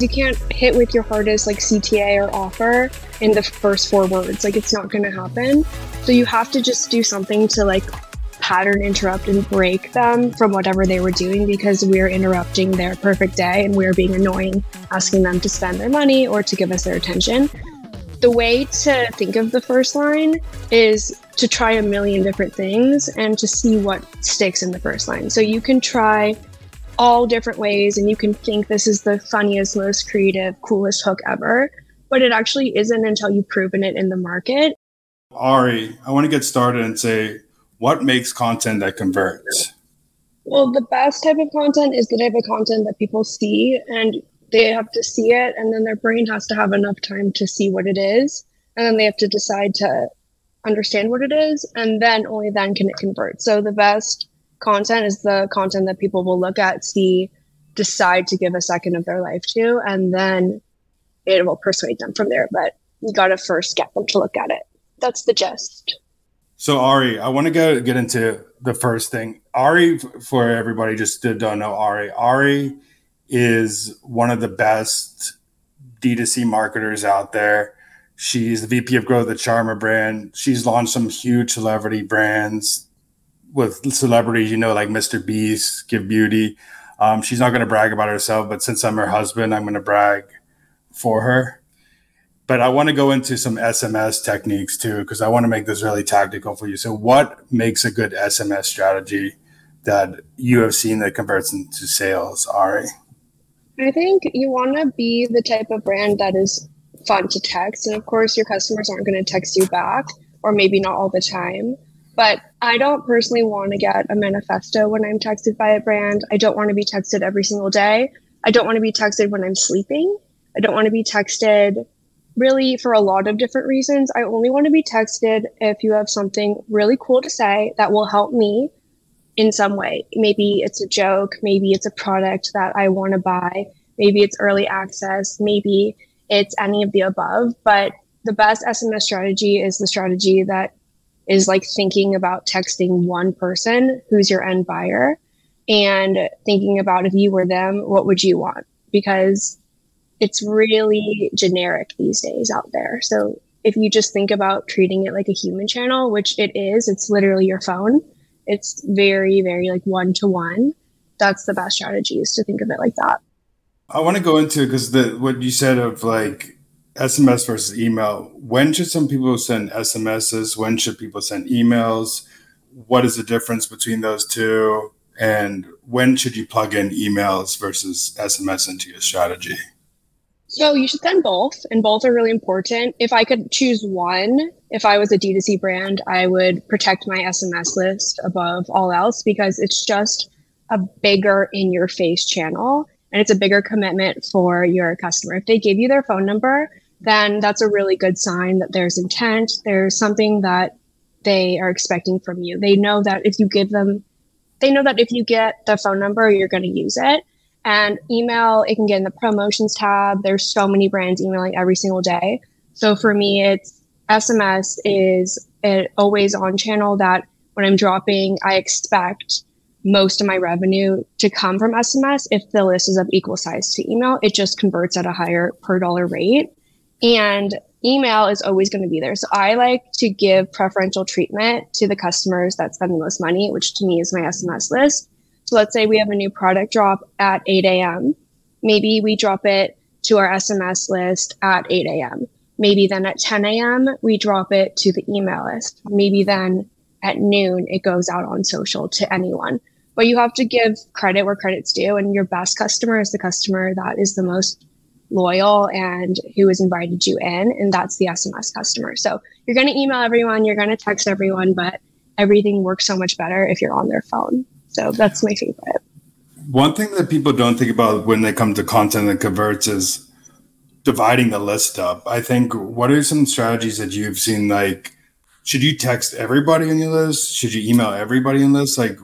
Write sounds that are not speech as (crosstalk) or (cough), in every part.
You can't hit with your hardest like CTA or offer in the first four words. Like it's not going to happen. So you have to just do something to like pattern interrupt and break them from whatever they were doing because we're interrupting their perfect day and we're being annoying, asking them to spend their money or to give us their attention. The way to think of the first line is to try a million different things and to see what sticks in the first line. So you can try all different ways and you can think this is the funniest, most creative, coolest hook ever, but it actually isn't until you've proven it in the market. Ari, I want to get started and say what makes content that converts? Well, the best type of content is the type of content that people see and they have to see it and then their brain has to have enough time to see what it is and then they have to decide to understand what it is and then only then can it convert. So the best content is the content that people will look at, see, decide to give a second of their life to, and then it will persuade them from there. But you got to first get them to look at it. That's the gist. So Ari, I want to go get into the first thing. Ari, for everybody just don't know Ari, Ari is one of the best D2C marketers out there. She's the VP of growth at Sharma brand. She's launched some huge celebrity brands with celebrities, you know, like Mr. Beast, Give Beauty. Um, she's not going to brag about herself, but since I'm her husband, I'm going to brag for her. But I want to go into some SMS techniques too, because I want to make this really tactical for you. So, what makes a good SMS strategy that you have seen that converts into sales, Ari? I think you want to be the type of brand that is fun to text. And of course, your customers aren't going to text you back, or maybe not all the time. But I don't personally want to get a manifesto when I'm texted by a brand. I don't want to be texted every single day. I don't want to be texted when I'm sleeping. I don't want to be texted really for a lot of different reasons. I only want to be texted if you have something really cool to say that will help me in some way. Maybe it's a joke, maybe it's a product that I want to buy, maybe it's early access, maybe it's any of the above. But the best SMS strategy is the strategy that is like thinking about texting one person who's your end buyer and thinking about if you were them, what would you want? Because it's really generic these days out there. So if you just think about treating it like a human channel, which it is, it's literally your phone. It's very, very like one to one. That's the best strategy is to think of it like that. I want to go into because the what you said of like SMS versus email. When should some people send SMSs? When should people send emails? What is the difference between those two? And when should you plug in emails versus SMS into your strategy? So you should send both, and both are really important. If I could choose one, if I was a D2C brand, I would protect my SMS list above all else because it's just a bigger in your face channel and it's a bigger commitment for your customer. If they give you their phone number, then that's a really good sign that there's intent. There's something that they are expecting from you. They know that if you give them, they know that if you get the phone number, you're going to use it. And email, it can get in the promotions tab. There's so many brands emailing every single day. So for me, it's SMS is an always on channel that when I'm dropping, I expect most of my revenue to come from SMS. If the list is of equal size to email, it just converts at a higher per dollar rate. And email is always going to be there. So I like to give preferential treatment to the customers that spend the most money, which to me is my SMS list. So let's say we have a new product drop at 8 a.m. Maybe we drop it to our SMS list at 8 a.m. Maybe then at 10 a.m., we drop it to the email list. Maybe then at noon, it goes out on social to anyone. But you have to give credit where credit's due. And your best customer is the customer that is the most loyal and who has invited you in. And that's the SMS customer. So you're going to email everyone, you're going to text everyone, but everything works so much better if you're on their phone. So that's my favorite. One thing that people don't think about when they come to content that converts is dividing the list up. I think what are some strategies that you've seen like should you text everybody on your list? Should you email everybody on list? Like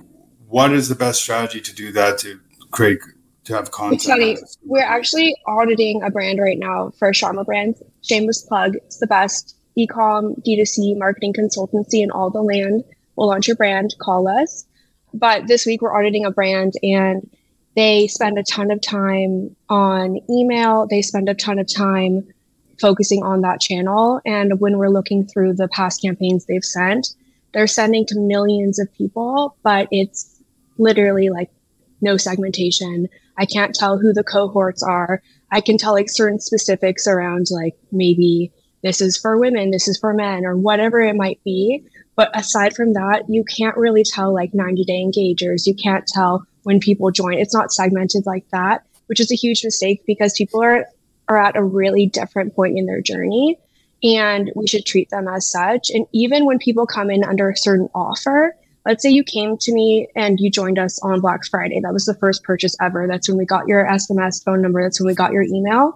what is the best strategy to do that to create to have content? It's funny. We're actually auditing a brand right now for Sharma brand. Shameless plug. It's the best ecom D2C marketing consultancy in all the land. We'll launch your brand, call us. But this week we're auditing a brand and they spend a ton of time on email. They spend a ton of time focusing on that channel. And when we're looking through the past campaigns they've sent, they're sending to millions of people, but it's literally like no segmentation. I can't tell who the cohorts are. I can tell like certain specifics around like maybe this is for women, this is for men, or whatever it might be. But aside from that, you can't really tell like 90 day engagers. You can't tell when people join. It's not segmented like that, which is a huge mistake because people are are at a really different point in their journey and we should treat them as such. And even when people come in under a certain offer, let's say you came to me and you joined us on Black Friday. That was the first purchase ever. That's when we got your SMS phone number. That's when we got your email.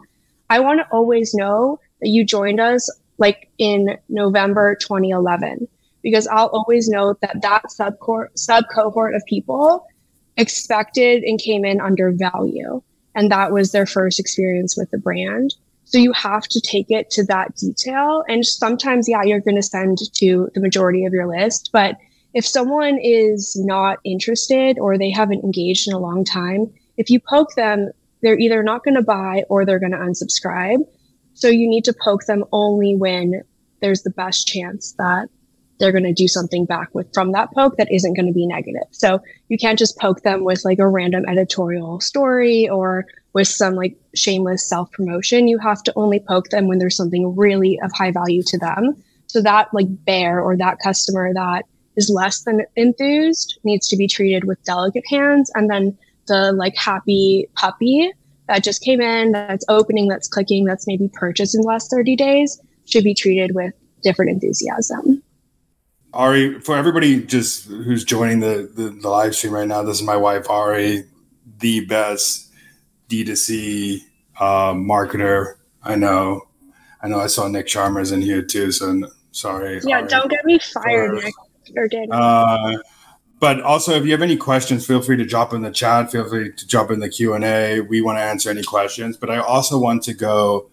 I want to always know that you joined us like in November 2011 because I'll always know that that sub sub cohort of people expected and came in under value. And that was their first experience with the brand. So you have to take it to that detail. And sometimes, yeah, you're going to send to the majority of your list. But if someone is not interested or they haven't engaged in a long time, if you poke them, they're either not going to buy or they're going to unsubscribe. So you need to poke them only when there's the best chance that they're going to do something back with from that poke that isn't going to be negative. So you can't just poke them with like a random editorial story or with some like shameless self promotion. You have to only poke them when there's something really of high value to them. So that like bear or that customer that is less than enthused needs to be treated with delicate hands. And then the like happy puppy that just came in, that's opening, that's clicking, that's maybe purchased in the last 30 days should be treated with different enthusiasm. Ari, for everybody just who's joining the, the, the live stream right now, this is my wife Ari, the best D2C uh, marketer I know. I know I saw Nick Sharma in here too, so sorry. Yeah, Ari, don't get me fired, Nick or Daniel. Uh, but also, if you have any questions, feel free to drop in the chat. Feel free to drop in the Q and A. We want to answer any questions. But I also want to go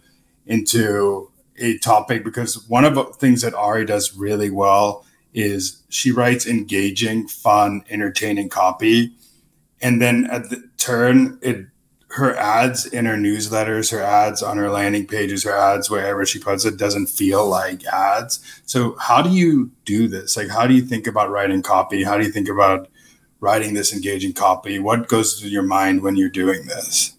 into a topic because one of the things that Ari does really well is she writes engaging, fun, entertaining copy. And then at the turn, it her ads in her newsletters, her ads on her landing pages, her ads wherever she puts it doesn't feel like ads. So how do you do this? Like how do you think about writing copy? How do you think about writing this engaging copy? What goes through your mind when you're doing this?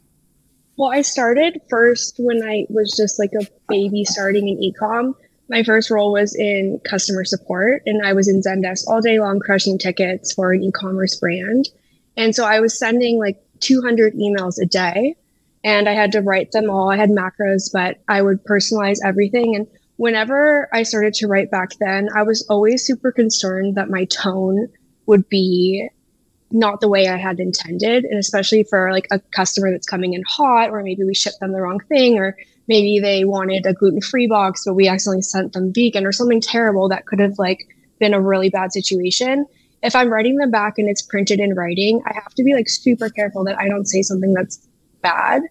Well, I started first when I was just like a baby starting in ecom my first role was in customer support and I was in Zendesk all day long crushing tickets for an e-commerce brand. And so I was sending like 200 emails a day and I had to write them all. I had macros, but I would personalize everything. And whenever I started to write back then, I was always super concerned that my tone would be not the way I had intended. And especially for like a customer that's coming in hot, or maybe we shipped them the wrong thing, or maybe they wanted a gluten-free box but we accidentally sent them vegan or something terrible that could have like been a really bad situation if i'm writing them back and it's printed in writing i have to be like super careful that i don't say something that's bad.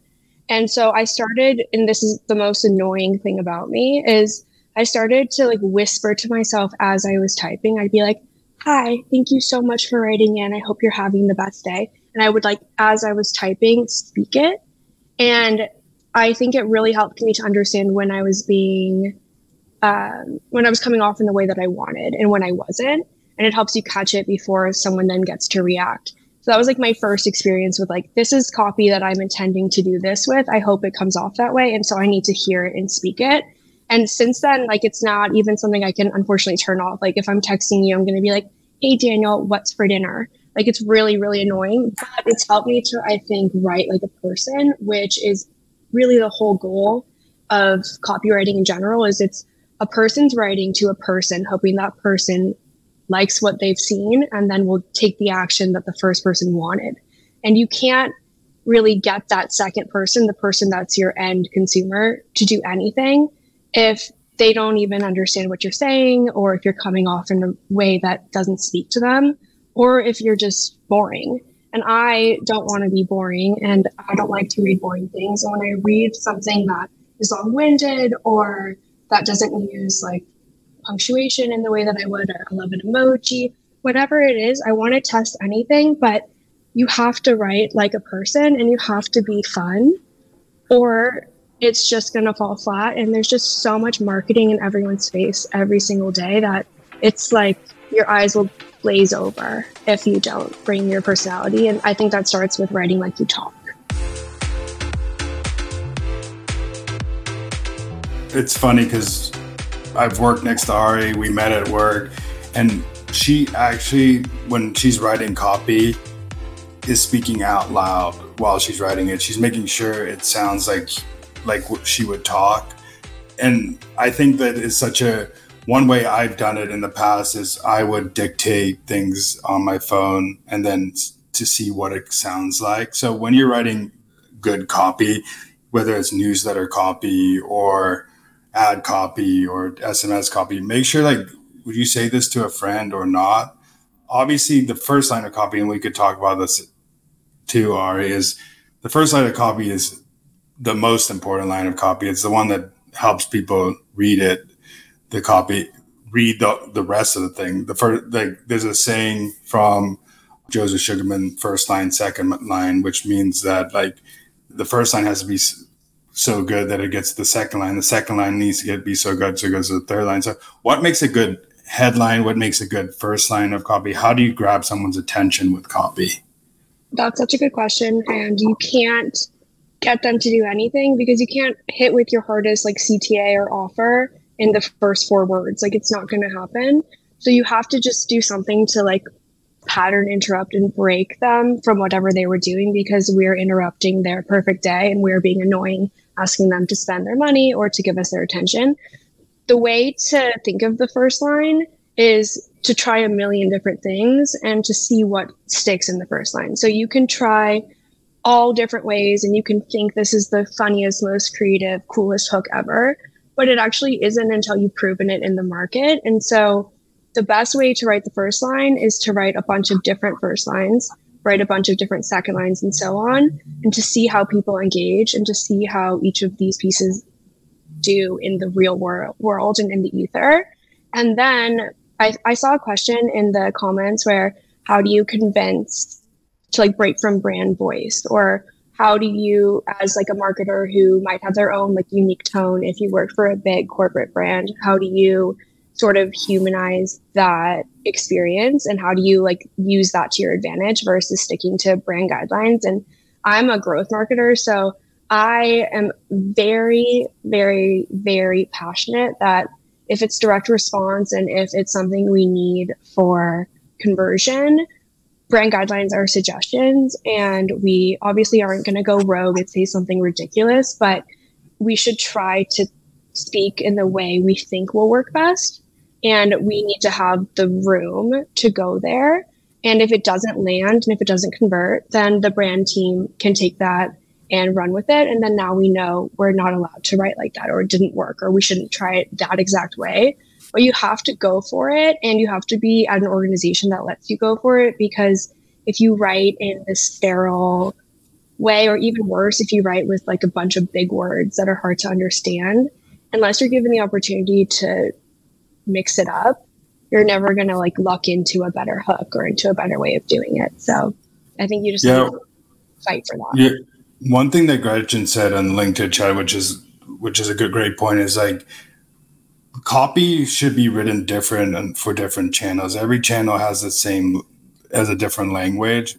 And so i started and this is the most annoying thing about me is i started to like whisper to myself as i was typing. I'd be like hi thank you so much for writing in. I hope you're having the best day. And i would like as i was typing speak it. And I think it really helped me to understand when I was being, um, when I was coming off in the way that I wanted and when I wasn't. And it helps you catch it before someone then gets to react. So that was like my first experience with like, this is copy that I'm intending to do this with. I hope it comes off that way. And so I need to hear it and speak it. And since then, like, it's not even something I can unfortunately turn off. Like, if I'm texting you, I'm going to be like, hey, Daniel, what's for dinner? Like, it's really, really annoying, but it's helped me to, I think, write like a person, which is really the whole goal of copywriting in general is it's a person's writing to a person, hoping that person likes what they've seen and then will take the action that the first person wanted. And you can't really get that second person, the person that's your end consumer, to do anything if they don't even understand what you're saying, or if you're coming off in a way that doesn't speak to them, or if you're just boring. And I don't want to be boring and I don't like to read boring things. And when I read something that is long winded or that doesn't use like punctuation in the way that I would, or I love an emoji, whatever it is, I want to test anything, but you have to write like a person and you have to be fun or it's just going to fall flat. And there's just so much marketing in everyone's face every single day that it's like your eyes will glaze over if you don't bring your personality. And I think that starts with writing like you talk. It's funny because I've worked next to Ari. We met at work, and she actually, when she's writing copy, is speaking out loud while she's writing it. She's making sure it sounds like like she would talk, and I think that is such a one way I've done it in the past is I would dictate things on my phone and then to see what it sounds like. So when you're writing good copy, whether it's newsletter copy or ad copy or SMS copy, make sure like would you say this to a friend or not? Obviously, the first line of copy, and we could talk about this too, Ari, is the first line of copy is the most important line of copy. It's the one that helps people read it, the copy, read the, the rest of the thing. The first, like, there's a saying from Joseph Sugarman, first line, second line, which means that like the first line has to be so good that it gets the second line. The second line needs to get be so good so it goes to the third line. So what makes a good headline? What makes a good first line of copy? How do you grab someone's attention with copy? That's such a good question. And you can't get them to do anything because you can't hit with your hardest like CTA or offer in the first four words. Like it's not going to happen. So you have to just do something to like pattern interrupt and break them from whatever they were doing because we're interrupting their perfect day and we're being annoying, asking them to spend their money or to give us their attention the way to think of the first line is to try a million different things and to see what sticks in the first line. So you can try all different ways and you can think this is the funniest, most creative, coolest hook ever, but it actually isn't until you've proven it in the market. And so the best way to write the first line is to write a bunch of different first lines, write a bunch of different second lines and so on, and to see how people engage and to see how each of these pieces do in the real wor- world and in the ether. And then I, I saw a question in the comments where how do you convince to like break from brand voice or how do you as like a marketer who might have their own like unique tone if you work for a big corporate brand how do you sort of humanize that experience and how do you like use that to your advantage versus sticking to brand guidelines and i'm a growth marketer so I am very, very, very passionate that if it's direct response and if it's something we need for conversion, brand guidelines are suggestions. And we obviously aren't going to go rogue and say something ridiculous, but we should try to speak in the way we think will work best. And we need to have the room to go there. And if it doesn't land and if it doesn't convert, then the brand team can take that and run with it. And then now we know we're not allowed to write like that or it didn't work or we shouldn't try it that exact way. But you have to go for it and you have to be at an organization that lets you go for it because if you write in this sterile way, or even worse, if you write with like a bunch of big words that are hard to understand, unless you're given the opportunity to mix it up, you're never going to like luck into a better hook or into a better way of doing it. So I think you just yeah. fight for that. Yeah one thing that Gretchen said on the LinkedIn chat, which is which is a good great point, is like copy should be written different and for different channels. Every channel has the same as a different language.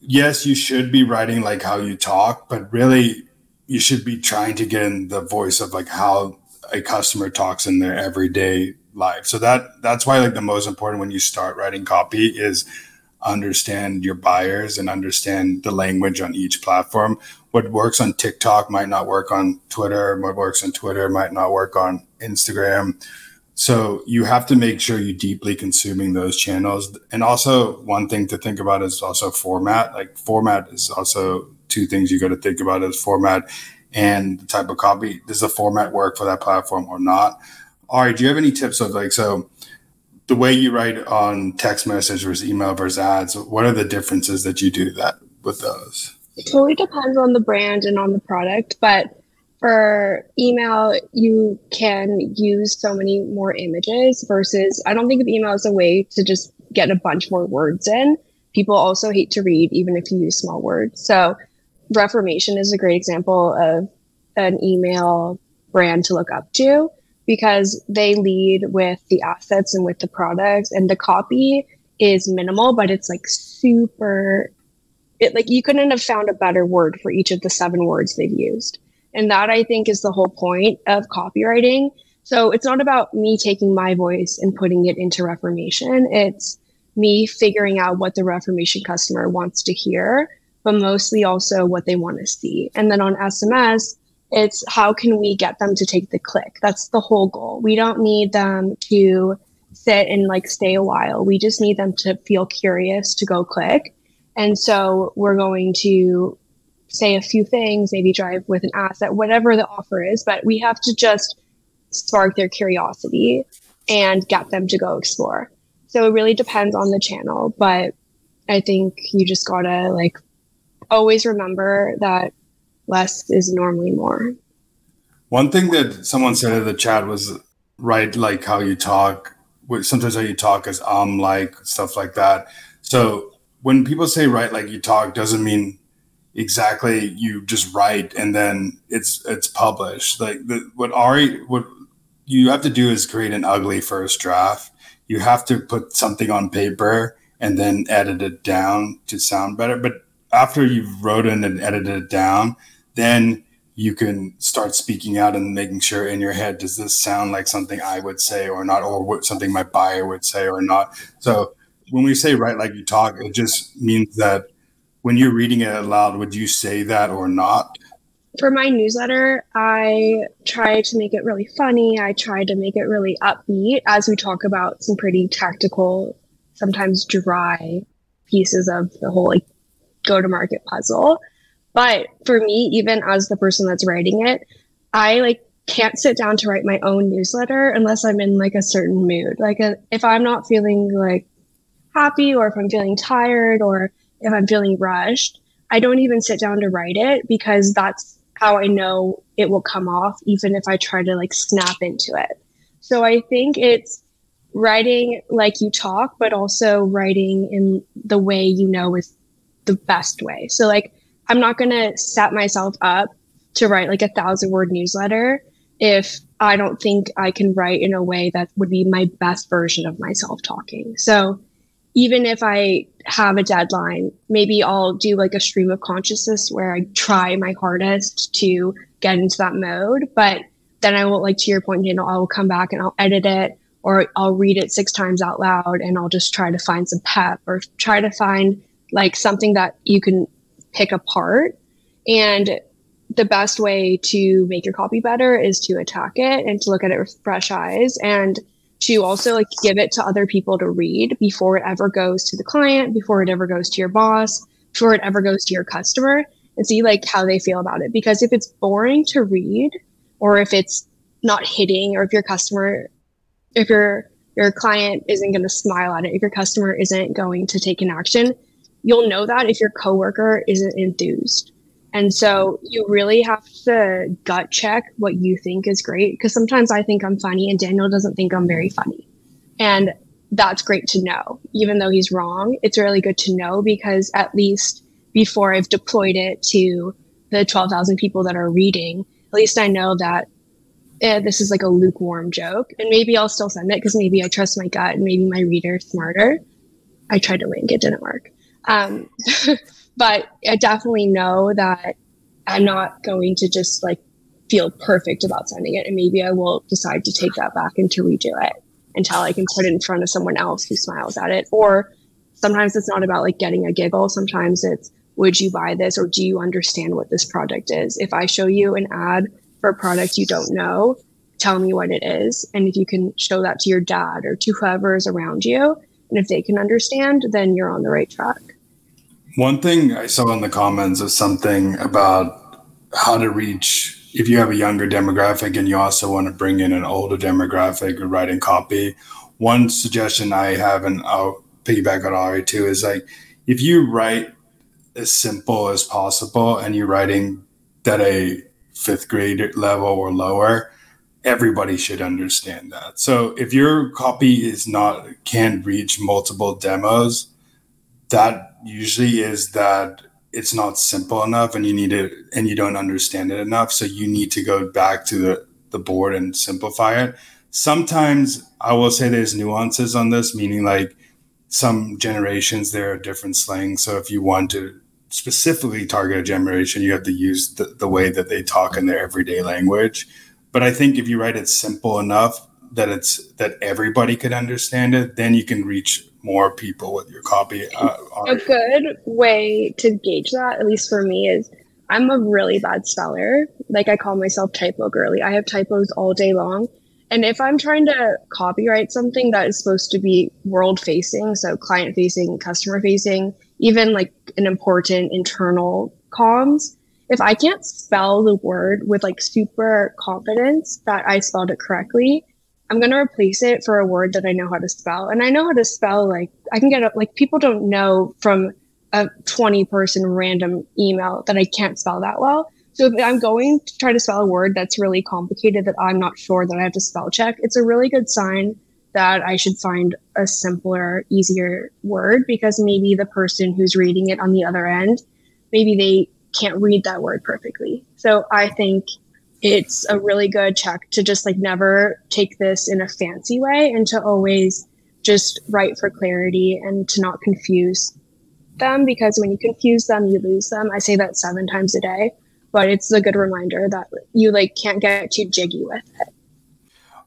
Yes, you should be writing like how you talk, but really you should be trying to get in the voice of like how a customer talks in their everyday life. So that that's why like the most important when you start writing copy is understand your buyers and understand the language on each platform. What works on TikTok might not work on Twitter. What works on Twitter might not work on Instagram. So you have to make sure you're deeply consuming those channels. And also one thing to think about is also format. Like format is also two things you got to think about is format and the type of copy. Does the format work for that platform or not? Ari, do you have any tips of like so the way you write on text message versus email versus ads? What are the differences that you do that with those? It totally depends on the brand and on the product, but for email, you can use so many more images versus I don't think of email as a way to just get a bunch more words in. People also hate to read, even if you use small words. So, Reformation is a great example of an email brand to look up to because they lead with the assets and with the products, and the copy is minimal, but it's like super. It, like you couldn't have found a better word for each of the seven words they've used. And that I think is the whole point of copywriting. So it's not about me taking my voice and putting it into Reformation. It's me figuring out what the Reformation customer wants to hear, but mostly also what they want to see. And then on SMS, it's how can we get them to take the click? That's the whole goal. We don't need them to sit and like stay a while. We just need them to feel curious to go click. And so we're going to say a few things, maybe drive with an asset, whatever the offer is, but we have to just spark their curiosity and get them to go explore. So it really depends on the channel, but I think you just gotta like always remember that less is normally more. One thing that someone said in the chat was right, like how you talk. Sometimes how you talk is um like stuff like that. So when people say right like you talk, doesn't mean exactly you just write and then it's it's published like the, what ari what you have to do is create an ugly first draft you have to put something on paper and then edit it down to sound better but after you've wrote it and edited it down then you can start speaking out and making sure in your head does this sound like something i would say or not or what something my buyer would say or not so when we say write like you talk it just means that when you're reading it aloud, would you say that or not? For my newsletter, I try to make it really funny. I try to make it really upbeat as we talk about some pretty tactical, sometimes dry pieces of the whole like go to market puzzle. But for me, even as the person that's writing it, I like can't sit down to write my own newsletter unless I'm in like a certain mood. Like a, uh, if I'm not feeling like happy or if I'm feeling tired or if I'm feeling rushed, I don't even sit down to write it because that's how I know it will come off, even if I try to like snap into it. So I think it's writing like you talk, but also writing in the way you know is the best way. So like I'm not gonna set myself up to write like a thousand word newsletter if I don't think I can write in a way that would be my best version of myself talking. So even if I have a deadline, maybe I'll do like a stream of consciousness where I try my hardest to get into that mode. But then I will, like to your point, you know, I will come back and I'll edit it or I'll read it six times out loud and I'll just try to find some pep or try to find like something that you can pick apart. And the best way to make your copy better is to attack it and to look at it with fresh eyes. And to also like give it to other people to read before it ever goes to the client, before it ever goes to your boss, before it ever goes to your customer and see like how they feel about it. Because if it's boring to read or if it's not hitting or if your customer if your your client isn't going to smile at it, if your customer isn't going to take an action, you'll know that if your coworker isn't enthused. And so you really have to gut check what you think is great because sometimes I think I'm funny and Daniel doesn't think I'm very funny. And that's great to know. Even though he's wrong, it's really good to know because at least before I've deployed it to the 12,000 people that are reading, at least I know that eh, this is like a lukewarm joke. And maybe I'll still send it because maybe I trust my gut and maybe my reader's smarter. I tried to link, it didn't work. Um, (laughs) but I definitely know that I'm not going to just like feel perfect about sending it. And maybe I will decide to take that back and to redo it until I can put it in front of someone else who smiles at it. Or sometimes it's not about like getting a giggle. Sometimes it's, would you buy this or do you understand what this product is? If I show you an ad for a product you don't know, tell me what it is. And if you can show that to your dad or to whoever is around you, and if they can understand, then you're on the right track. One thing I saw in the comments is something about how to reach if you have a younger demographic and you also want to bring in an older demographic or writing copy. One suggestion I have, and I'll piggyback on Ari too, is like if you write as simple as possible and you're writing at a fifth grade level or lower, everybody should understand that. So if your copy is not can reach multiple demos, that usually is that it's not simple enough and you need it and you don't understand it enough. So you need to go back to the, the board and simplify it. Sometimes I will say there's nuances on this, meaning like some generations there are different slang. So if you want to specifically target a generation, you have to use the, the way that they talk in their everyday language. But I think if you write it simple enough that it's that everybody could understand it, then you can reach more people with your copy. Uh, a good way to gauge that, at least for me, is I'm a really bad speller. Like I call myself typo girly. I have typos all day long. And if I'm trying to copyright something that is supposed to be world facing, so client facing, customer facing, even like an important internal comms, if I can't spell the word with like super confidence that I spelled it correctly, I'm going to replace it for a word that I know how to spell. And I know how to spell, like, I can get it, like, people don't know from a 20 person random email that I can't spell that well. So if I'm going to try to spell a word that's really complicated that I'm not sure that I have to spell check, it's a really good sign that I should find a simpler, easier word because maybe the person who's reading it on the other end, maybe they can't read that word perfectly. So I think it's a really good check to just like never take this in a fancy way and to always just write for clarity and to not confuse them because when you confuse them, you lose them. I say that seven times a day but it's a good reminder that you like can't get too jiggy with it.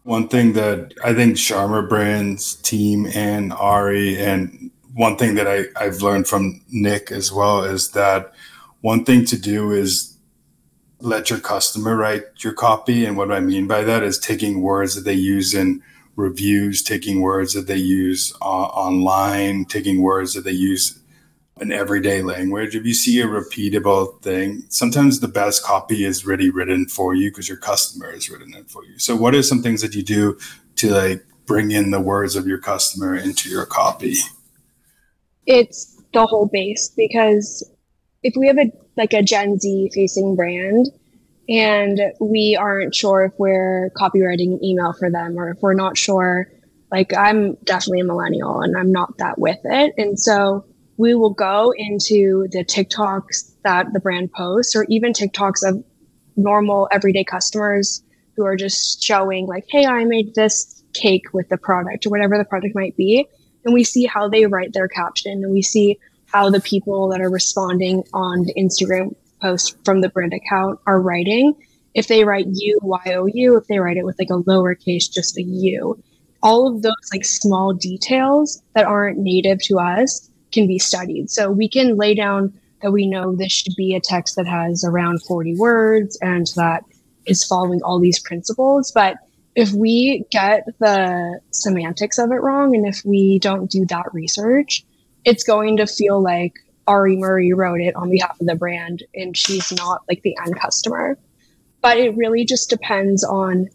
One thing that I think Sharma Brand's team and Ari, and one thing that I, I've learned from Nick as well is that one thing to do is let your customer write your copy. And what I mean by that is taking words that they use in reviews, taking words that they use uh, online, taking words that they use an everyday language. If you see a repeatable thing, sometimes the best copy is really written for you because your customer has written it for you. So, what are some things that you do to like bring in the words of your customer into your copy? It's the whole base because if we have a like a Gen Z facing brand and we aren't sure if we're copywriting email for them or if we're not sure, like I'm definitely a millennial and I'm not that with it. And so we will go into the TikToks that the brand posts or even TikToks of normal everyday customers who are just showing like, Hey, I made this cake with the product or whatever the product might be. And we see how they write their caption and we see how the people that are responding on the Instagram post from the brand account are writing. If they write U Y O U, if they write it with like a lowercase, just a U, all of those like small details that aren't native to us can be studied. So we can lay down that we know this should be a text that has around 40 words and that is following all these principles. But if we get the semantics of it wrong and if we don't do that research, it's going to feel like Ari Murray wrote it on behalf of the brand and she's not like the end customer. But it really just depends on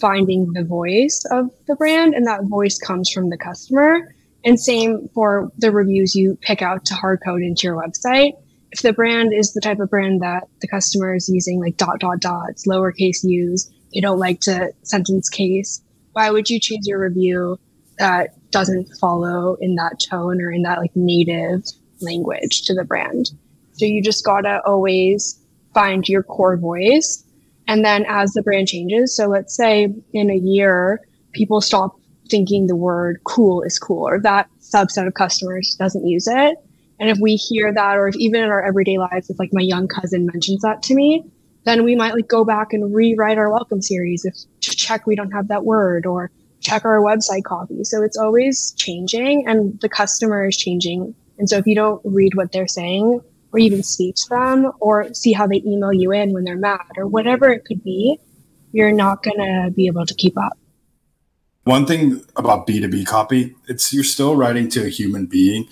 finding the voice of the brand and that voice comes from the customer and same for the reviews you pick out to hard code into your website. If the brand is the type of brand that the customer is using like dot dot dots, lowercase u's, they don't like to sentence case, why would you choose your review that doesn't follow in that tone or in that like native language to the brand? So you just gotta always find your core voice. And then as the brand changes, so let's say in a year, people stop thinking the word cool is cool or that subset of customers doesn't use it. And if we hear that, or if even in our everyday lives, if like my young cousin mentions that to me, then we might like go back and rewrite our welcome series if to check we don't have that word or check our website copy. So it's always changing and the customer is changing. And so if you don't read what they're saying or even speak to them or see how they email you in when they're mad or whatever it could be, you're not going to be able to keep up. One thing about B2B copy, it's you're still writing to a human being.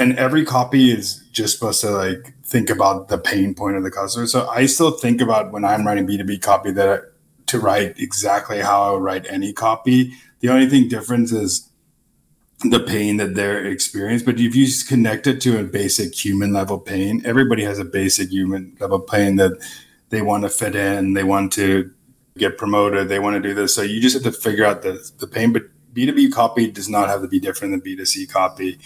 and every copy is just supposed to like think about the pain point of the customer. So I still think about when I'm writing B2B copy that to write exactly how I would write any copy. The only thing difference is the pain that they're experiencing. But if you connect it to a basic human level pain, everybody has a basic human level pain that they want to fit in, they want to get promoted, they want to do this. So you just have to figure out the, the pain. But B2B copy does not have to be different than B2C copy.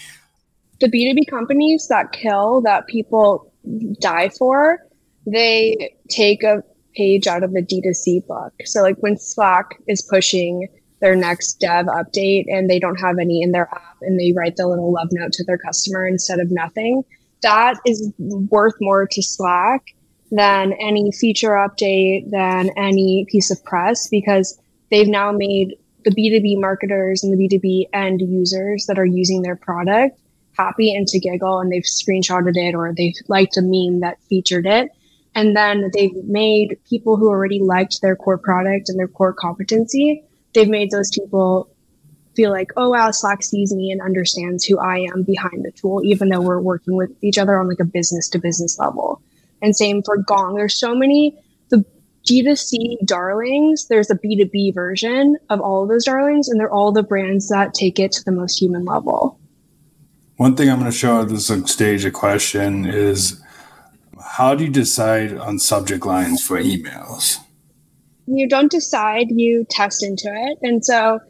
The B2B companies that kill, that people die for, they take a page out of the D2C book. So, like when Slack is pushing their next dev update and they don't have any in their app and they write the little love note to their customer instead of nothing, that is worth more to Slack than any feature update, than any piece of press because they've now made the B2B marketers and the B2B end users that are using their product happy and to giggle and they've screenshotted it or they've liked a meme that featured it. And then they've made people who already liked their core product and their core competency, they've made those people feel like, oh wow, Slack sees me and understands who I am behind the tool, even though we're working with each other on like a business to business level. And same for Gong. There's so many the D2C darlings, there's a B2B version of all of those darlings, and they're all the brands that take it to the most human level. One thing I'm going to show at this stage a question is how do you decide on subject lines for emails? You don't decide, you test into it. And so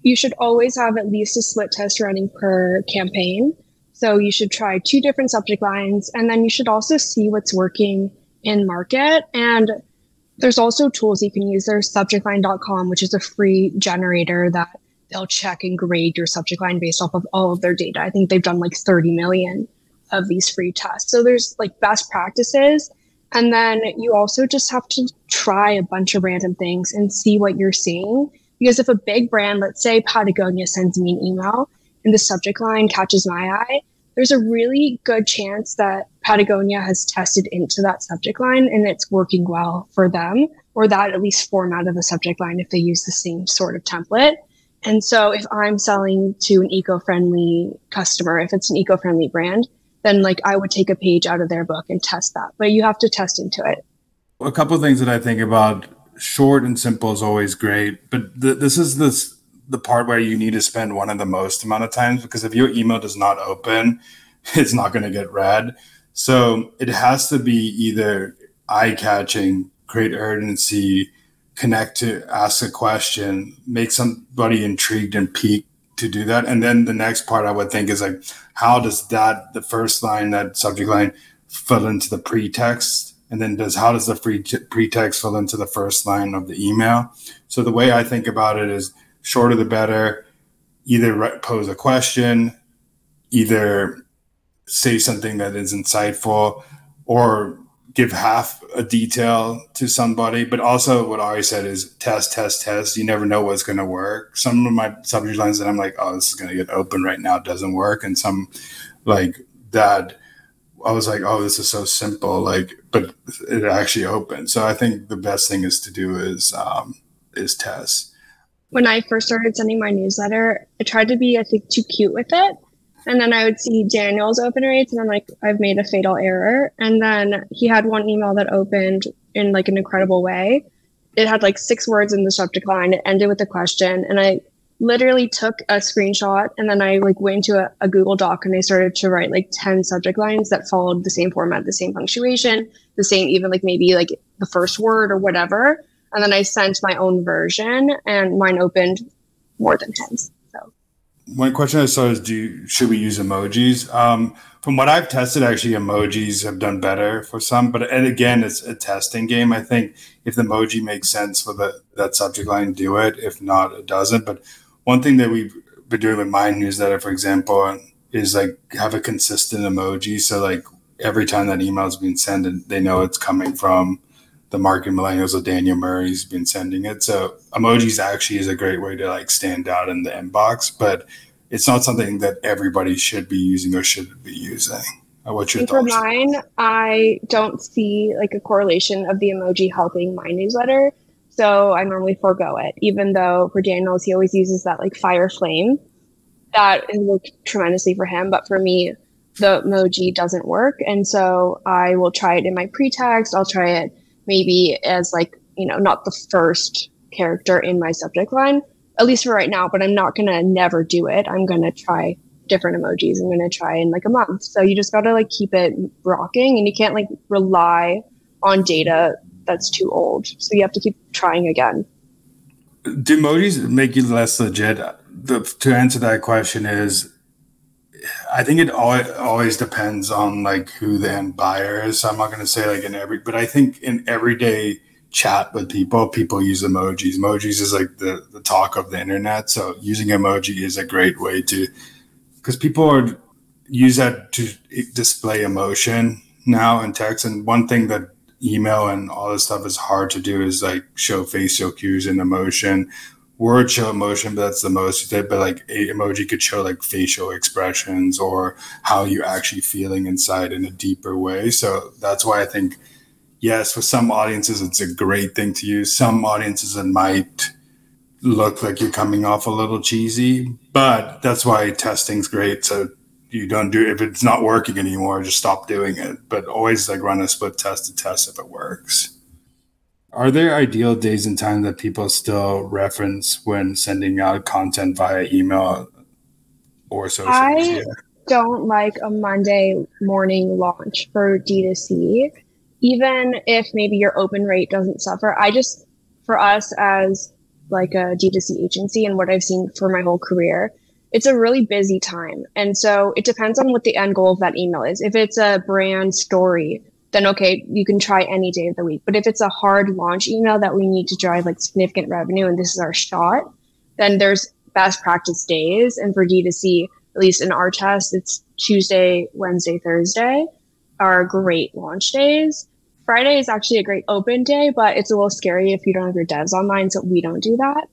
you should always have at least a split test running per campaign. So you should try two different subject lines and then you should also see what's working in market. And there's also tools you can use. There's subjectline.com, which is a free generator that they'll check and grade your subject line based off of all of their data. I think they've done like 30 million of these free tests. So there's like best practices. And then you also just have to try a bunch of random things and see what you're seeing. Because if a big brand, let's say Patagonia sends me an email and the subject line catches my eye, there's a really good chance that Patagonia has tested into that subject line and it's working well for them, or that at least format of the subject line if they use the same sort of template. And so if I'm selling to an eco-friendly customer, if it's an eco-friendly brand, then like I would take a page out of their book and test that. But you have to test into it. A couple of things that I think about short and simple is always great, but th- this is this the part where you need to spend one of the most amount of times because if your email does not open, (laughs) it's not going to get read. So it has to be either eye catching, create urgency, connect to ask a question, make somebody intrigued and piqued to do that. And then the next part I would think is like, how does that, the first line, that subject line, fill into the pretext? And then does how does the free t- pretext fill into the first line of the email? So the way I think about it is shorter the better. Either pose a question, either say something that is insightful, or give half a detail to somebody. But also, what Ari said is test, test, test. You never know what's going to work. Some of my subject lines that I'm like, oh, this is going to get open right now doesn't work, and some like that. I was like, oh, this is so simple, like, but it actually opened. So I think the best thing is to do is um, is test. When I first started sending my newsletter, I tried to be, I think, too cute with it. And then I would see Daniel's open rates, and I'm like, I've made a fatal error. And then he had one email that opened in like an incredible way. It had like six words in the subject line. It ended with a question, and I literally took a screenshot and then I like went into a, a, Google Doc and I started to write like 10 subject lines that followed the same format, the same punctuation, the same, even like maybe like the first word or whatever. And then I sent my own version and mine opened more than 10 one question I saw is do you, should we use emojis? Um, from what I've tested, actually emojis have done better for some, but and again, it's a testing game. I think if the emoji makes sense for the that subject line, do it. If not, it doesn't. But one thing that we've been doing with my newsletter, for example, is like have a consistent emoji. So like every time that email is being sent, they know it's coming from the market millennials of Daniel Murray's been sending it. So emojis actually is a great way to like stand out in the inbox, but it's not something that everybody should be using or should be using. Uh, what's your thoughts? For mine, I don't see like a correlation of the emoji helping my newsletter. So I normally forego it, even though for Daniels, he always uses that like fire flame. That worked tremendously for him. But for me, the emoji doesn't work. And so I will try it in my pre-text. I'll try it maybe as like, you know, not the first character in my subject line, at least for right now, but I'm not going to never do it. I'm going to try different emojis. I'm going to try in like a month. So you just got to like keep it rocking and you can't like rely on data that's too old. So you have to keep trying again. Do emojis make you less legit? The, to answer that question is I think it always depends on like who the end buyer is. I'm not going to say like in every, but I think in everyday chat with people, people use emojis. Emojis is like the, the talk of the internet. So using emoji is a great way to, because people are use that to display emotion now in text. And one thing that email and all this stuff is hard to do is like show facial cues and emotion word show emotion, but that's the most you did. But like a emoji could show like facial expressions or how you're actually feeling inside in a deeper way. So that's why I think, yes, for some audiences, it's a great thing to use. Some audiences, it might look like you're coming off a little cheesy, but that's why testing's great. So you don't do if it's not working anymore, just stop doing it. But always like run a split test to test if it works. Are there ideal days and times that people still reference when sending out content via email or social I media? don't like a Monday morning launch for D2C, even if maybe your open rate doesn't suffer. I just, for us as like a D2C agency and what I've seen for my whole career, it's a really busy time. And so it depends on what the end goal of that email is. If it's a brand story, then okay, you can try any day of the week. But if it's a hard launch email that we need to drive like significant revenue and this is our shot, then there's best practice days. And for D2C, at least in our test, it's Tuesday, Wednesday, Thursday are great launch days. Friday is actually a great open day, but it's a little scary if you don't have your devs online. So we don't do that.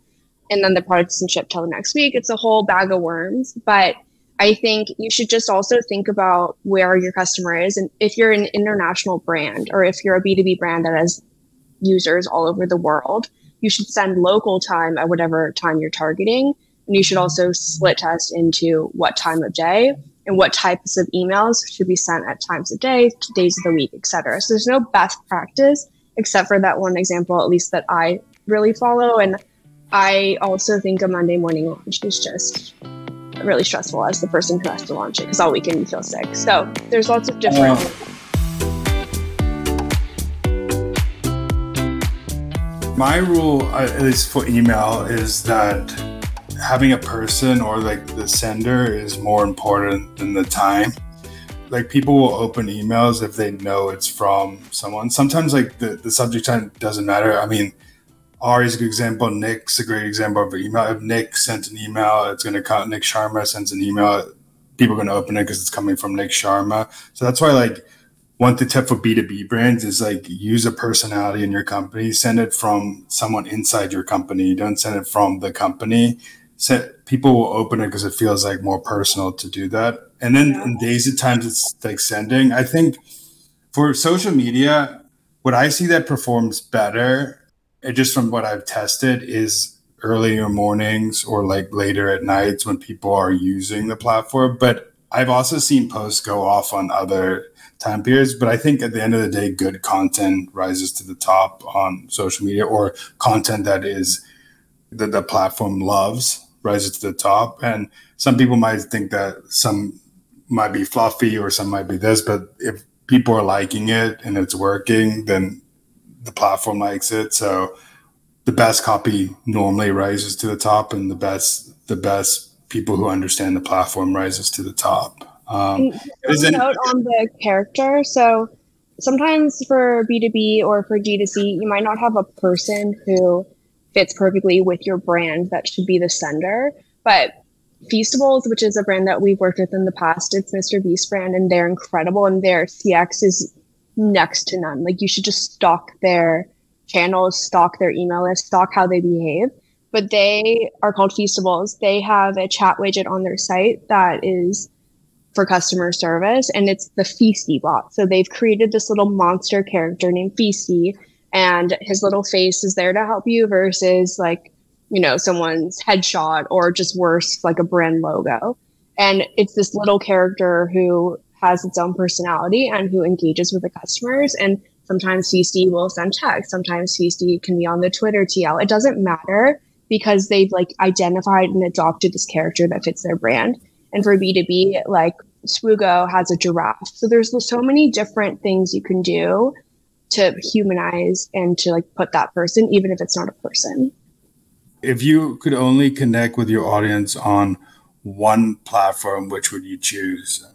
And then the product doesn't ship till the next week. It's a whole bag of worms. But I think you should just also think about where your customer is. And if you're an international brand or if you're a B2B brand that has users all over the world, you should send local time at whatever time you're targeting. And you should also split test into what time of day and what types of emails should be sent at times of day, days of the week, etc. So there's no best practice except for that one example, at least that I really follow. And I also think a Monday morning launch is just really stressful as the person who has to launch it because all weekend you feel sick. So there's lots of different. My rule, uh, at least for email, is that having a person or like the sender is more important than the time. Like people will open emails if they know it's from someone. Sometimes like the, the subject time doesn't matter. I mean, Ari's a good example. Nick's a great example of an email. If Nick sent an email, it's going to come. Nick Sharma sends an email. People are going to open it because it's coming from Nick Sharma. So that's why, like, one the tip for B2B brands is like use a personality in your company. Send it from someone inside your company. Don't send it from the company. Send, people will open it because it feels like more personal to do that. And then yeah. in days at times, it's like sending. I think for social media, what I see that performs better just from what I've tested is earlier mornings or like later at nights when people are using the platform. But I've also seen posts go off on other time periods. But I think at the end of the day, good content rises to the top on social media or content that is that the platform loves rises to the top. And some people might think that some might be fluffy or some might be this, but if people are liking it and it's working, then the platform likes it. So the best copy normally rises to the top, and the best the best people who understand the platform rises to the top. Um, is note on the character. So sometimes for B2B or for D2C, you might not have a person who fits perfectly with your brand that should be the sender. But Feastables, which is a brand that we've worked with in the past, it's Mr. Beast brand, and they're incredible, and their CX is next to none. Like you should just stalk their channels, stalk their email list, stalk how they behave. But they are called Feastables. They have a chat widget on their site that is for customer service, and it's the Feasty bot. So they've created this little monster character named Feasty, and his little face is there to help you versus like, you know, someone's headshot or just worse, like a brand logo. And it's this little character who has its own personality and who engages with the customers. And sometimes CC will send text, sometimes CC can be on the Twitter TL. It doesn't matter because they've like identified and adopted this character that fits their brand. And for B2B, like Swoogo has a giraffe. So there's so many different things you can do to humanize and to like put that person, even if it's not a person. If you could only connect with your audience on one platform, which would you choose?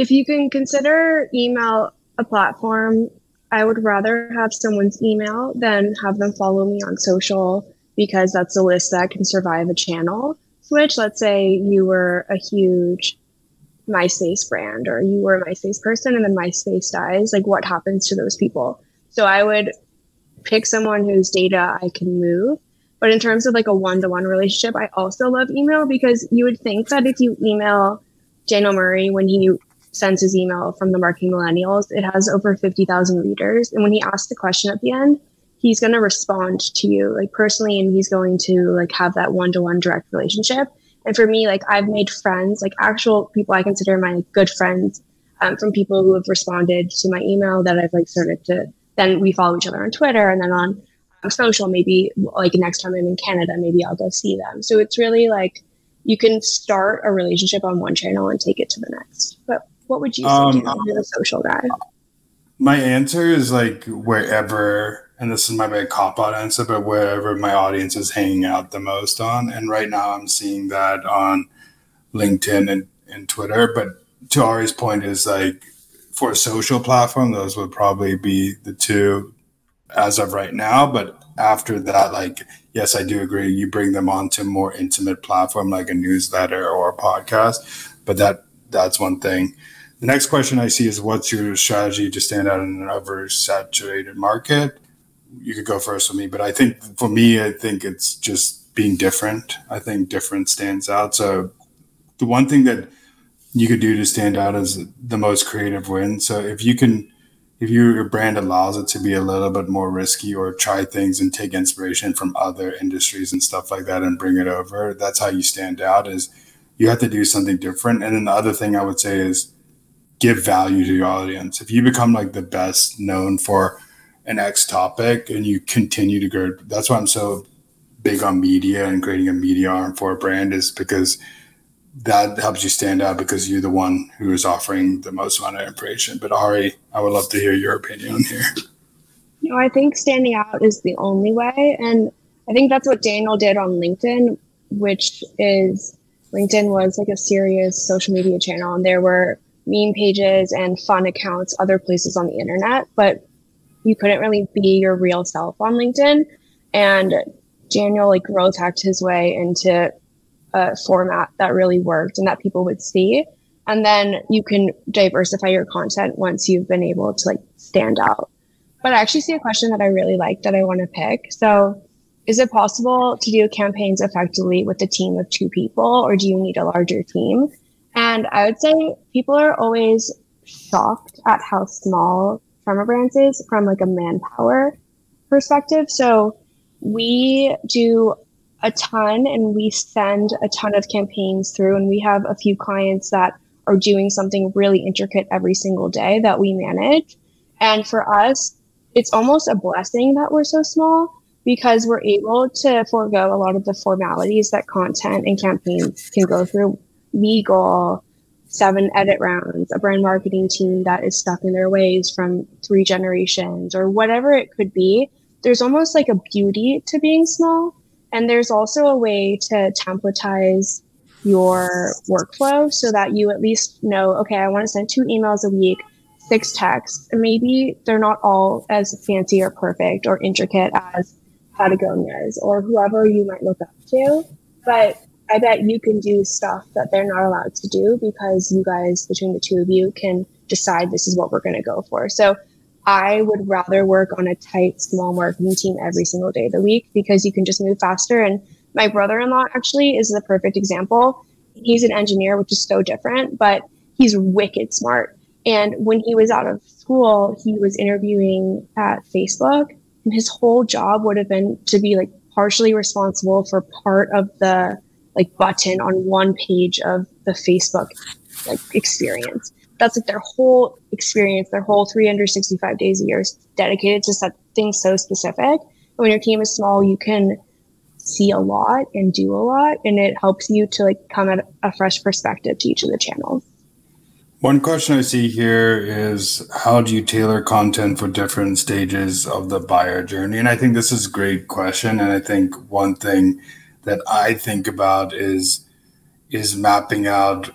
If you can consider email a platform, I would rather have someone's email than have them follow me on social because that's a list that can survive a channel switch. Let's say you were a huge MySpace brand or you were a MySpace person and then MySpace dies. Like, what happens to those people? So I would pick someone whose data I can move. But in terms of like a one to one relationship, I also love email because you would think that if you email Daniel Murray when he sends his email from the Marketing Millennials, it has over 50,000 readers. And when he asks the question at the end, he's going to respond to you like personally and he's going to like have that one to one direct relationship. And for me, like I've made friends, like actual people I consider my good friends um, from people who have responded to my email that I've like started to, then we follow each other on Twitter and then on um, social, maybe like next time I'm in Canada, maybe I'll go see them. So it's really like you can start a relationship on one channel and take it to the next. But what would you say um, to the social guy? My answer is like wherever and this is my big cop out answer, but wherever my audience is hanging out the most on. And right now I'm seeing that on LinkedIn and, and Twitter. But to Ari's point is like for a social platform, those would probably be the two as of right now. But after that, like, yes, I do agree. You bring them onto a more intimate platform like a newsletter or a podcast. But that that's one thing. The next question I see is what's your strategy to stand out in an oversaturated market? you could go first with me, but I think for me, I think it's just being different. I think different stands out. So the one thing that you could do to stand out is the most creative win. So if you can, if your brand allows it to be a little bit more risky or try things and take inspiration from other industries and stuff like that and bring it over, that's how you stand out. Is you have to do something different. And then the other thing I would say is give value to your audience. If you become like the best known for an X topic and you continue to grow. That's why I'm so big on media and creating a media arm for a brand is because that helps you stand out because you're the one who is offering the most amount of information. But Ari, I would love to hear your opinion here. Know, I think standing out is the only way. And I think that's what Daniel did on LinkedIn, which is LinkedIn was like a serious social media channel and there were meme pages and fun accounts other places on the internet. But you couldn't really be your real self on LinkedIn. And Daniel like growth hacked his way into a format that really worked and that people would see. And then you can diversify your content once you've been able to like stand out. But I actually see a question that I really like that I want to pick. So is it possible to do campaigns effectively with a team of two people or do you need a larger team? And I would say people are always shocked at how small Sharma Brands is from like a manpower perspective. So we do a ton and we send a ton of campaigns through and we have a few clients that are doing something really intricate every single day that we manage. And for us, it's almost a blessing that we're so small because we're able to forego a lot of the formalities that content and campaigns can go through legal, seven edit rounds, a brand marketing team that is stuck in their ways from three generations or whatever it could be. There's almost like a beauty to being small. And there's also a way to templatize your workflow so that you at least know, okay, I want to send two emails a week, six texts, and maybe they're not all as fancy or perfect or intricate as Patagonia's or whoever you might look up to. But I bet you can do stuff that they're not allowed to do because you guys, between the two of you, can decide this is what we're going to go for. So I would rather work on a tight, small marketing team every single day of the week because you can just move faster. And my brother in law actually is the perfect example. He's an engineer, which is so different, but he's wicked smart. And when he was out of school, he was interviewing at Facebook, and his whole job would have been to be like partially responsible for part of the like button on one page of the Facebook like experience. that's like their whole experience, their whole 365 days a year is dedicated to something so specific. And when your team is small, you can see a lot and do a lot, and it helps you to like come at a fresh perspective to each of the channels. One question I see here is how do you tailor content for different stages of the buyer journey? And I think this is a great question. And I think one thing that I think about is is mapping out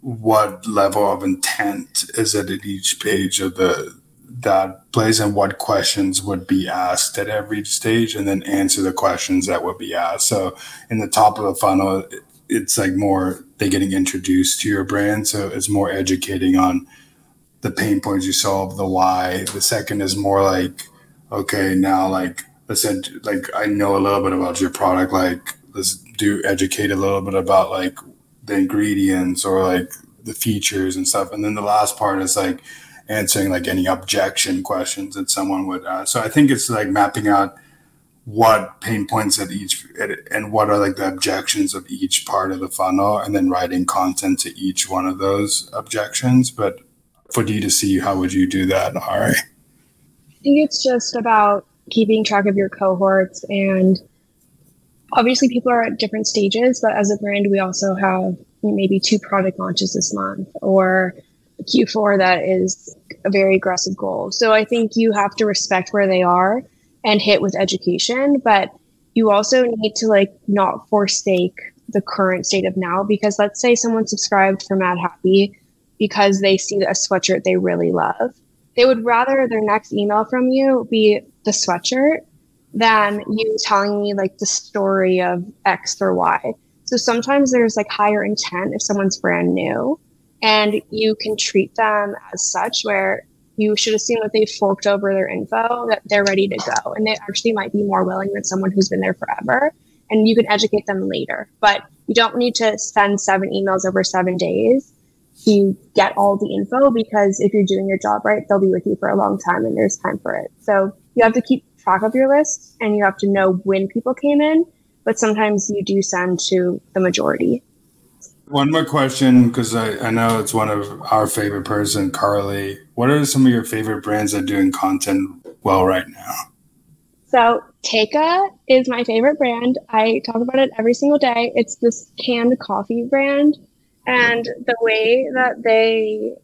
what level of intent is it at each page of the that place and what questions would be asked at every stage and then answer the questions that would be asked. So in the top of the funnel it's like more they getting introduced to your brand. So it's more educating on the pain points you solve the why. The second is more like okay now like ed- like i know a little bit about your product like let's do educate a little bit about like the ingredients or like the features and stuff. And then the last part is like answering like any objection questions that someone would so i think it's like mapping out what pain points at each and what are like the objections of each part of the funnel and then writing content to each one of those objections. But for d2c how would you do that all right i think it's just about keeping track of your cohorts and obviously people are at different stages but as a brand we also have maybe two product launches this month or q4 that is a very aggressive goal so i think you have to respect where they are and hit with education, but you also need to like not forsake the current state of now because let's say someone subscribed for Madhappy because they see a sweatshirt they really love. They would rather their next email from you be the sweatshirt than you telling me like the story of X or Y. So sometimes there's like higher intent if someone's brand new and you can treat them as such where you should assume that they've forked over their info, that they're ready to go. And they actually might be more willing than someone who's been there forever. And you can educate them later. But you don't need to send seven emails over seven days to get all the info because if you're doing your job right, they'll be with you for a long time and there's time for it. So you have to keep track of your list and you have to know when people came in. But sometimes you do send to the majority. One more question, because I, I know it's one of our favorite person, Carly. What are some of your favorite brands that are doing content well right now? So Teka is my favorite brand. I talk about it every single day. It's this canned coffee brand. And the way that they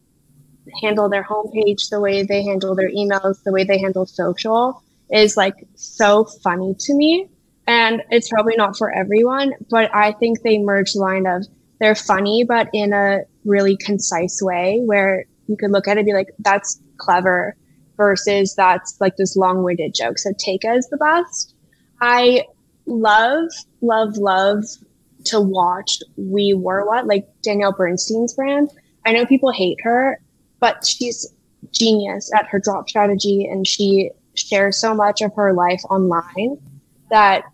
handle their homepage, the way they handle their emails, the way they handle social is like so funny to me. And it's probably not for everyone, but I think they merge the line of they're funny, but in a really concise way where you could look at it and be like, that's clever versus that's like this long winded joke. So Teka is the best. I love, love, love to watch We Wore What, like Danielle Bernstein's brand. I know people hate her, but she's genius at her drop strategy and she shares so much of her life online that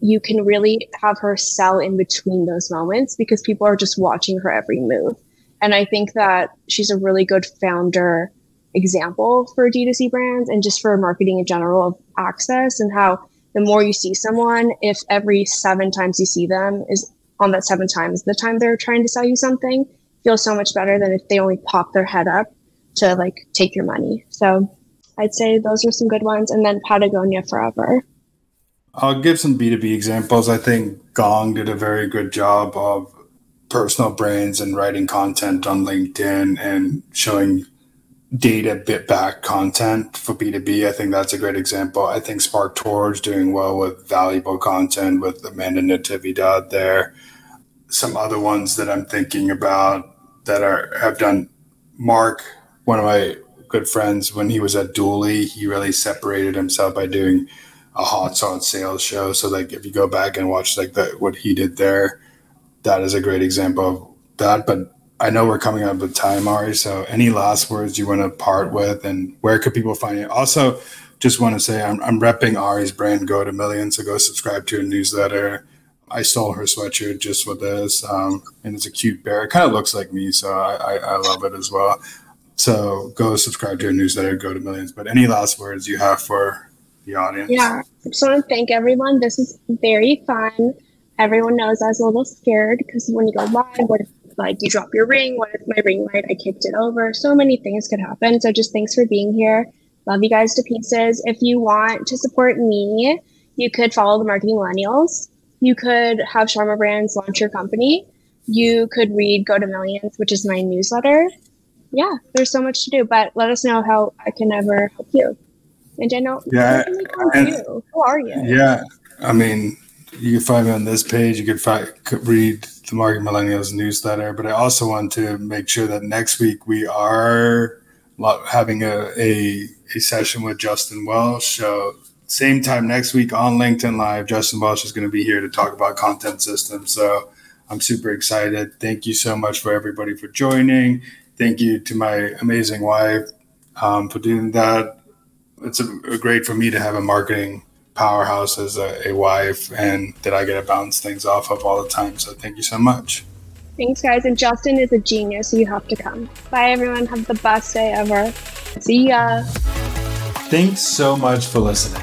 you can really have her sell in between those moments because people are just watching her every move. And I think that she's a really good founder example for D2C brands and just for marketing in general of access and how the more you see someone, if every seven times you see them is on that seven times the time they're trying to sell you something, feels so much better than if they only pop their head up to like take your money. So I'd say those are some good ones. And then Patagonia Forever. I'll give some B2B examples. I think Gong did a very good job of personal brands and writing content on LinkedIn and showing data bit back content for B2B. I think that's a great example. I think SparkToro is doing well with valuable content with Amanda Natividad there. Some other ones that I'm thinking about that are have done Mark, one of my good friends, when he was at Dooly, he really separated himself by doing a hot sauce sales show. So like if you go back and watch like the what he did there, that is a great example of that. But I know we're coming up with time, Ari. So any last words you want to part with and where could people find you? Also, just want to say I'm, I'm repping Ari's brand Go to Million. So go subscribe to her newsletter. I stole her sweatshirt just with this. Um, and it's a cute bear. It kind of looks like me. So I, I, I love it as well. So go subscribe to her newsletter, Go to Millions. But any last words you have for the audience. Yeah, I just want to thank everyone. This is very fun. Everyone knows I was a little scared because when you go live, what if like you drop your ring. What if my ring light? I kicked it over. So many things could happen. So just thanks for being here. Love you guys to pieces. If you want to support me, you could follow the Marketing Millennials. You could have Sharma Brands launch your company. You could read Go to Millions, which is my newsletter. Yeah, there's so much to do, but let us know how I can ever help you. And I know, yeah, and, you? who are you? Yeah, I mean, you can find me on this page. You could, find, could read the Market Millennials newsletter. But I also want to make sure that next week we are having a, a, a session with Justin Welsh. So same time next week on LinkedIn Live, Justin Welsh is going to be here to talk about content systems. So I'm super excited. Thank you so much for everybody for joining. Thank you to my amazing wife um, for doing that. It's a, a great for me to have a marketing powerhouse as a, a wife and that I get to bounce things off of all the time. So thank you so much. Thanks, guys. And Justin is a genius, so you have to come. Bye, everyone. Have the best day ever. See ya. Thanks so much for listening.